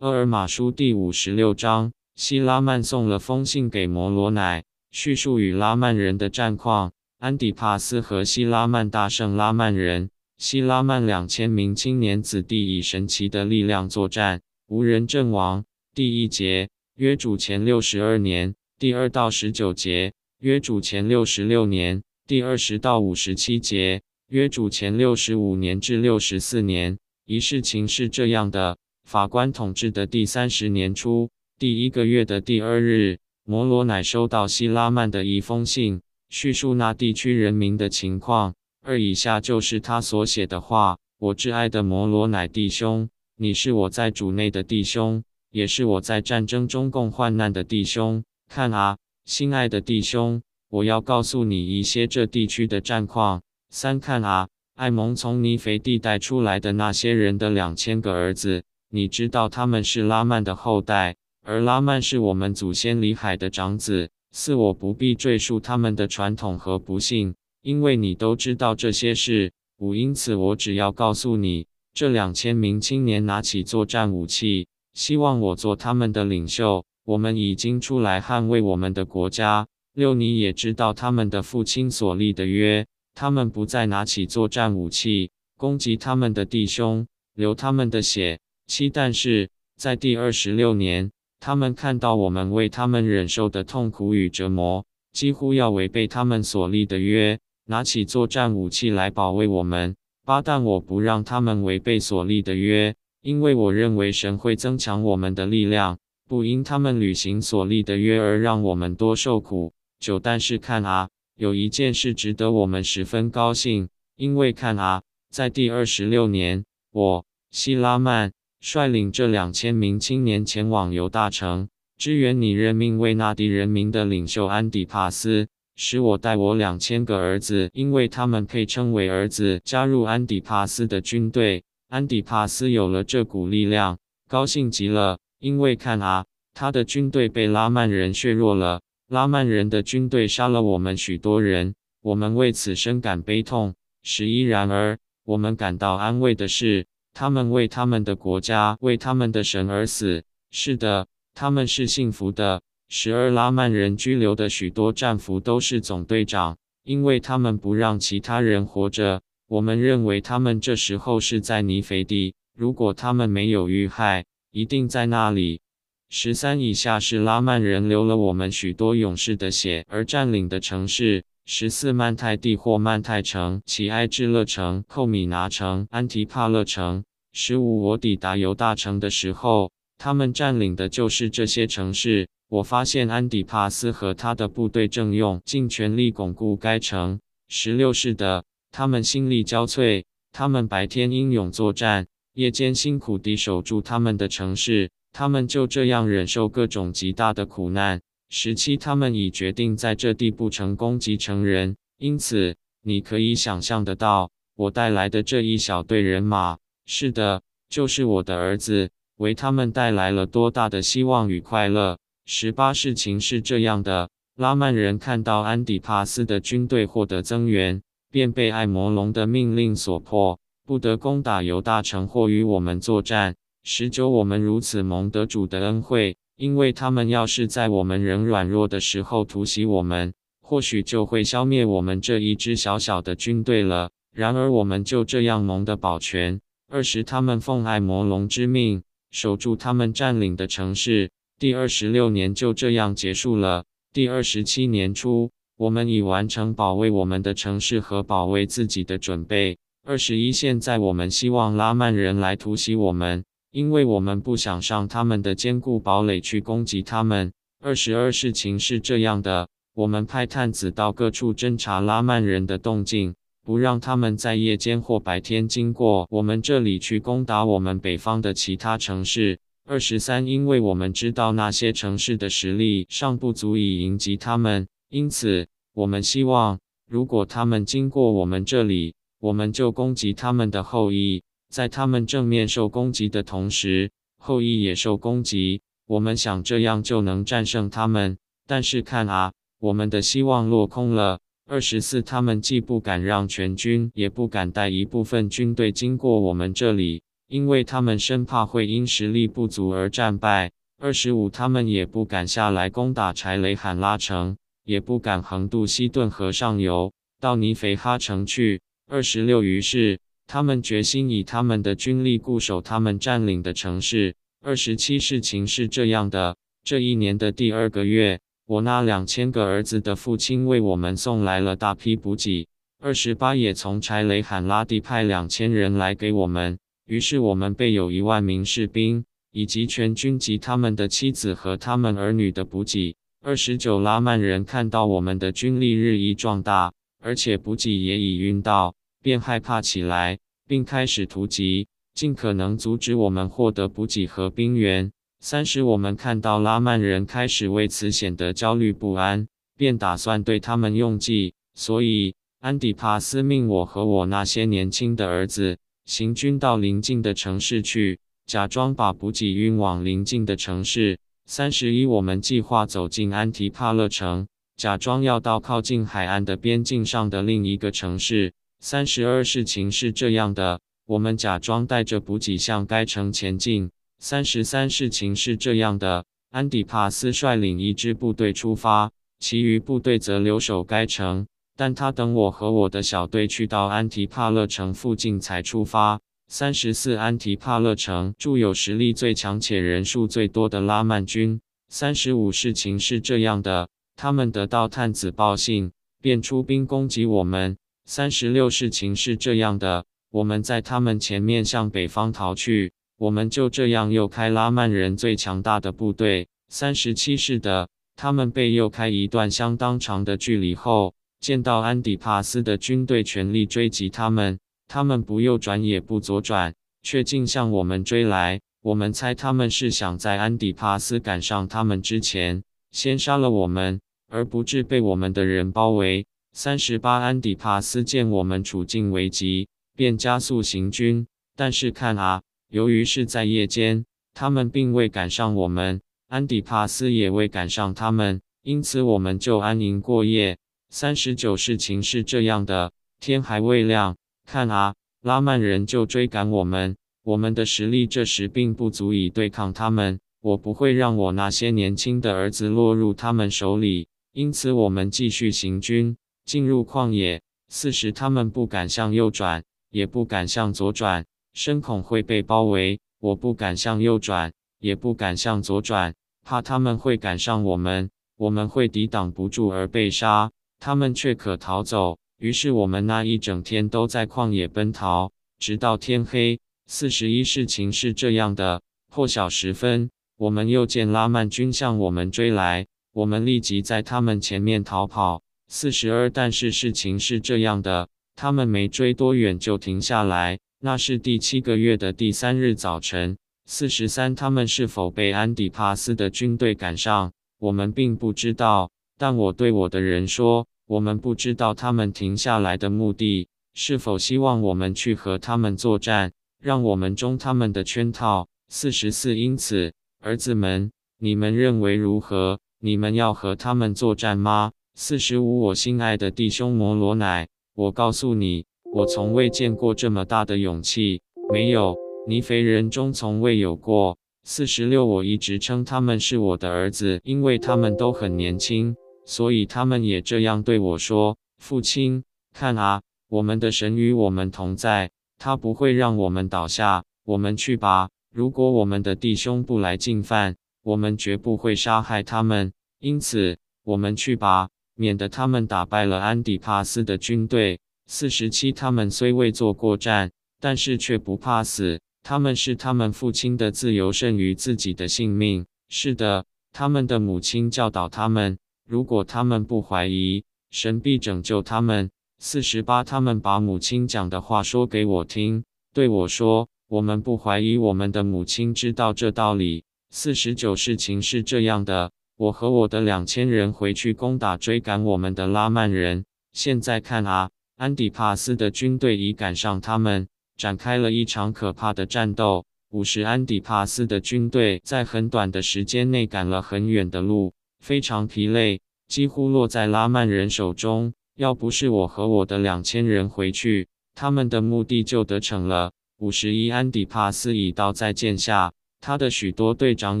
厄尔马书第五十六章，希拉曼送了封信给摩罗乃，叙述与拉曼人的战况。安迪帕斯和希拉曼大胜拉曼人，希拉曼两千名青年子弟以神奇的力量作战，无人阵亡。第一节，约主前六十二年，第二到十九节，约主前六十六年，第二十到五十七节，约主前六十五年至六十四年。一事情是这样的。法官统治的第三十年初，第一个月的第二日，摩罗乃收到希拉曼的一封信，叙述那地区人民的情况。二以下就是他所写的话：我挚爱的摩罗乃弟兄，你是我在主内的弟兄，也是我在战争中共患难的弟兄。看啊，心爱的弟兄，我要告诉你一些这地区的战况。三看啊，艾蒙从尼肥地带出来的那些人的两千个儿子。你知道他们是拉曼的后代，而拉曼是我们祖先里海的长子。四，我不必赘述他们的传统和不幸，因为你都知道这些事。五，因此我只要告诉你，这两千名青年拿起作战武器，希望我做他们的领袖。我们已经出来捍卫我们的国家。六，你也知道他们的父亲所立的约，他们不再拿起作战武器攻击他们的弟兄，流他们的血。七，但是在第二十六年，他们看到我们为他们忍受的痛苦与折磨，几乎要违背他们所立的约，拿起作战武器来保卫我们。八，但我不让他们违背所立的约，因为我认为神会增强我们的力量，不因他们履行所立的约而让我们多受苦。九，但是看啊，有一件事值得我们十分高兴，因为看啊，在第二十六年，我希拉曼。率领这两千名青年前往犹大城，支援你任命为那地人民的领袖安迪帕斯，使我带我两千个儿子，因为他们配称为儿子，加入安迪帕斯的军队。安迪帕斯有了这股力量，高兴极了，因为看啊，他的军队被拉曼人削弱了，拉曼人的军队杀了我们许多人，我们为此深感悲痛。十一，然而我们感到安慰的是。他们为他们的国家、为他们的神而死。是的，他们是幸福的。十二拉曼人拘留的许多战俘都是总队长，因为他们不让其他人活着。我们认为他们这时候是在尼肥地。如果他们没有遇害，一定在那里。十三以下是拉曼人流了我们许多勇士的血而占领的城市。十四曼泰地或曼泰城、奇埃治勒城、寇米拿城、安提帕勒城。十五，我抵达犹大城的时候，他们占领的就是这些城市。我发现安迪帕斯和他的部队正用尽全力巩固该城。十六，是的，他们心力交瘁，他们白天英勇作战，夜间辛苦地守住他们的城市。他们就这样忍受各种极大的苦难。十七，他们已决定在这地不成攻击成人，因此你可以想象得到，我带来的这一小队人马，是的，就是我的儿子，为他们带来了多大的希望与快乐。十八，事情是这样的，拉曼人看到安底帕斯的军队获得增援，便被爱摩龙的命令所迫，不得攻打犹大城或与我们作战。十九，我们如此蒙得主的恩惠。因为他们要是在我们仍软弱的时候突袭我们，或许就会消灭我们这一支小小的军队了。然而我们就这样蒙的保全。二十，他们奉爱魔龙之命，守住他们占领的城市。第二十六年就这样结束了。第二十七年初，我们已完成保卫我们的城市和保卫自己的准备。二十一，现在我们希望拉曼人来突袭我们。因为我们不想上他们的坚固堡垒去攻击他们。二十二事情是这样的：我们派探子到各处侦查拉曼人的动静，不让他们在夜间或白天经过我们这里去攻打我们北方的其他城市。二十三，因为我们知道那些城市的实力尚不足以迎击他们，因此我们希望，如果他们经过我们这里，我们就攻击他们的后裔。在他们正面受攻击的同时，后裔也受攻击。我们想这样就能战胜他们，但是看啊，我们的希望落空了。二十四，他们既不敢让全军，也不敢带一部分军队经过我们这里。因为他们生怕会因实力不足而战败。二十五，他们也不敢下来攻打柴雷罕拉城，也不敢横渡西顿河上游到尼肥哈城去。二十六，于是他们决心以他们的军力固守他们占领的城市。二十七，事情是这样的：这一年的第二个月，我那两千个儿子的父亲为我们送来了大批补给。二十八，也从柴雷罕拉地派两千人来给我们，于是我们备有一万名士兵。以及全军及他们的妻子和他们儿女的补给。二十九拉曼人看到我们的军力日益壮大，而且补给也已运到，便害怕起来，并开始突击，尽可能阻止我们获得补给和兵源。三十我们看到拉曼人开始为此显得焦虑不安，便打算对他们用计。所以安迪帕斯命我和我那些年轻的儿子行军到邻近的城市去。假装把补给运往邻近的城市。三十一，我们计划走进安提帕勒城，假装要到靠近海岸的边境上的另一个城市。三十二，事情是这样的，我们假装带着补给向该城前进。三十三，事情是这样的，安迪帕斯率领一支部队出发，其余部队则留守该城，但他等我和我的小队去到安提帕勒城附近才出发。三十四，安提帕勒城驻有实力最强且人数最多的拉曼军。三十五，事情是这样的，他们得到探子报信，便出兵攻击我们。三十六，事情是这样的，我们在他们前面向北方逃去，我们就这样诱开拉曼人最强大的部队。三十七，师的，他们被诱开一段相当长的距离后，见到安迪帕斯的军队全力追击他们。他们不右转也不左转，却竟向我们追来。我们猜他们是想在安迪帕斯赶上他们之前，先杀了我们，而不致被我们的人包围。三十八，安迪帕斯见我们处境危急，便加速行军。但是看啊，由于是在夜间，他们并未赶上我们，安迪帕斯也未赶上他们，因此我们就安营过夜。三十九，事情是这样的，天还未亮。看啊，拉曼人就追赶我们，我们的实力这时并不足以对抗他们。我不会让我那些年轻的儿子落入他们手里，因此我们继续行军，进入旷野。四十，他们不敢向右转，也不敢向左转，深恐会被包围。我不敢向右转，也不敢向左转，怕他们会赶上我们，我们会抵挡不住而被杀，他们却可逃走。于是我们那一整天都在旷野奔逃，直到天黑。四十一，事情是这样的：破晓时分，我们又见拉曼军向我们追来，我们立即在他们前面逃跑。四十二，但是事情是这样的，他们没追多远就停下来。那是第七个月的第三日早晨。四十三，他们是否被安迪帕斯的军队赶上？我们并不知道，但我对我的人说。我们不知道他们停下来的目的，是否希望我们去和他们作战，让我们中他们的圈套。四十四，因此，儿子们，你们认为如何？你们要和他们作战吗？四十五，我心爱的弟兄摩罗乃，我告诉你，我从未见过这么大的勇气，没有尼肥人中从未有过。四十六，我一直称他们是我的儿子，因为他们都很年轻。所以他们也这样对我说：“父亲，看啊，我们的神与我们同在，他不会让我们倒下。我们去吧。如果我们的弟兄不来进犯，我们绝不会杀害他们。因此，我们去吧，免得他们打败了安迪帕斯的军队。四十七，他们虽未做过战，但是却不怕死。他们是他们父亲的自由胜于自己的性命。是的，他们的母亲教导他们。”如果他们不怀疑，神必拯救他们。四十八，他们把母亲讲的话说给我听，对我说：“我们不怀疑我们的母亲知道这道理。”四十九，事情是这样的：我和我的两千人回去攻打追赶我们的拉曼人。现在看啊，安迪帕斯的军队已赶上他们，展开了一场可怕的战斗。五十，安迪帕斯的军队在很短的时间内赶了很远的路。非常疲累，几乎落在拉曼人手中。要不是我和我的两千人回去，他们的目的就得逞了。五十一，安底帕斯已到在剑下，他的许多队长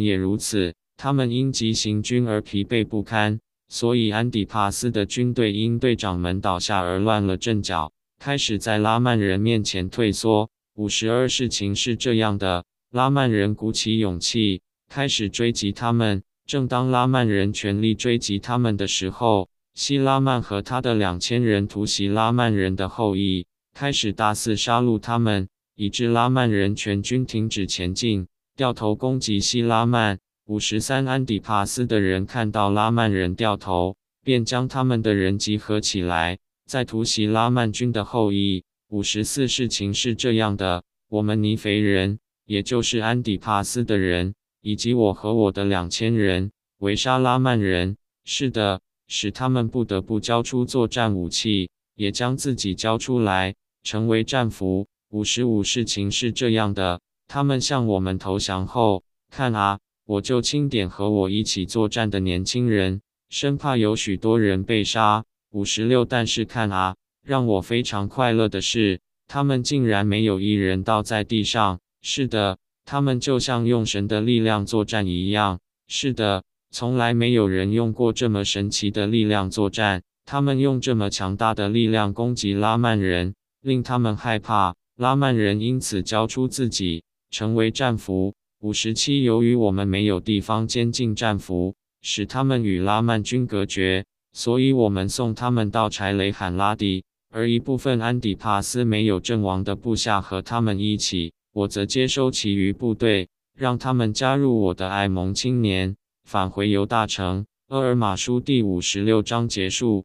也如此。他们因急行军而疲惫不堪，所以安底帕斯的军队因队长们倒下而乱了阵脚，开始在拉曼人面前退缩。五十二，事情是这样的：拉曼人鼓起勇气，开始追击他们。正当拉曼人全力追击他们的时候，希拉曼和他的两千人突袭拉曼人的后裔，开始大肆杀戮他们，以致拉曼人全军停止前进，掉头攻击希拉曼。五十三，安底帕斯的人看到拉曼人掉头，便将他们的人集合起来，在突袭拉曼军的后裔。五十四，事情是这样的：我们尼肥人，也就是安底帕斯的人，以及我和我的两千人，围杀拉曼人。是的，使他们不得不交出作战武器，也将自己交出来，成为战俘。五十五，事情是这样的：他们向我们投降后，看啊！我就清点和我一起作战的年轻人，生怕有许多人被杀。五十六，但是看啊，让我非常快乐的是，他们竟然没有一人倒在地上。是的，他们就像用神的力量作战一样。是的，从来没有人用过这么神奇的力量作战。他们用这么强大的力量攻击拉曼人，令他们害怕。拉曼人因此交出自己，成为战俘。五十七，由于我们没有地方监禁战俘，使他们与拉曼军隔绝，所以我们送他们到柴雷罕拉地。而一部分安迪帕斯没有阵亡的部下和他们一起，我则接收其余部队，让他们加入我的爱蒙青年，返回犹大城。厄尔马书第五十六章结束。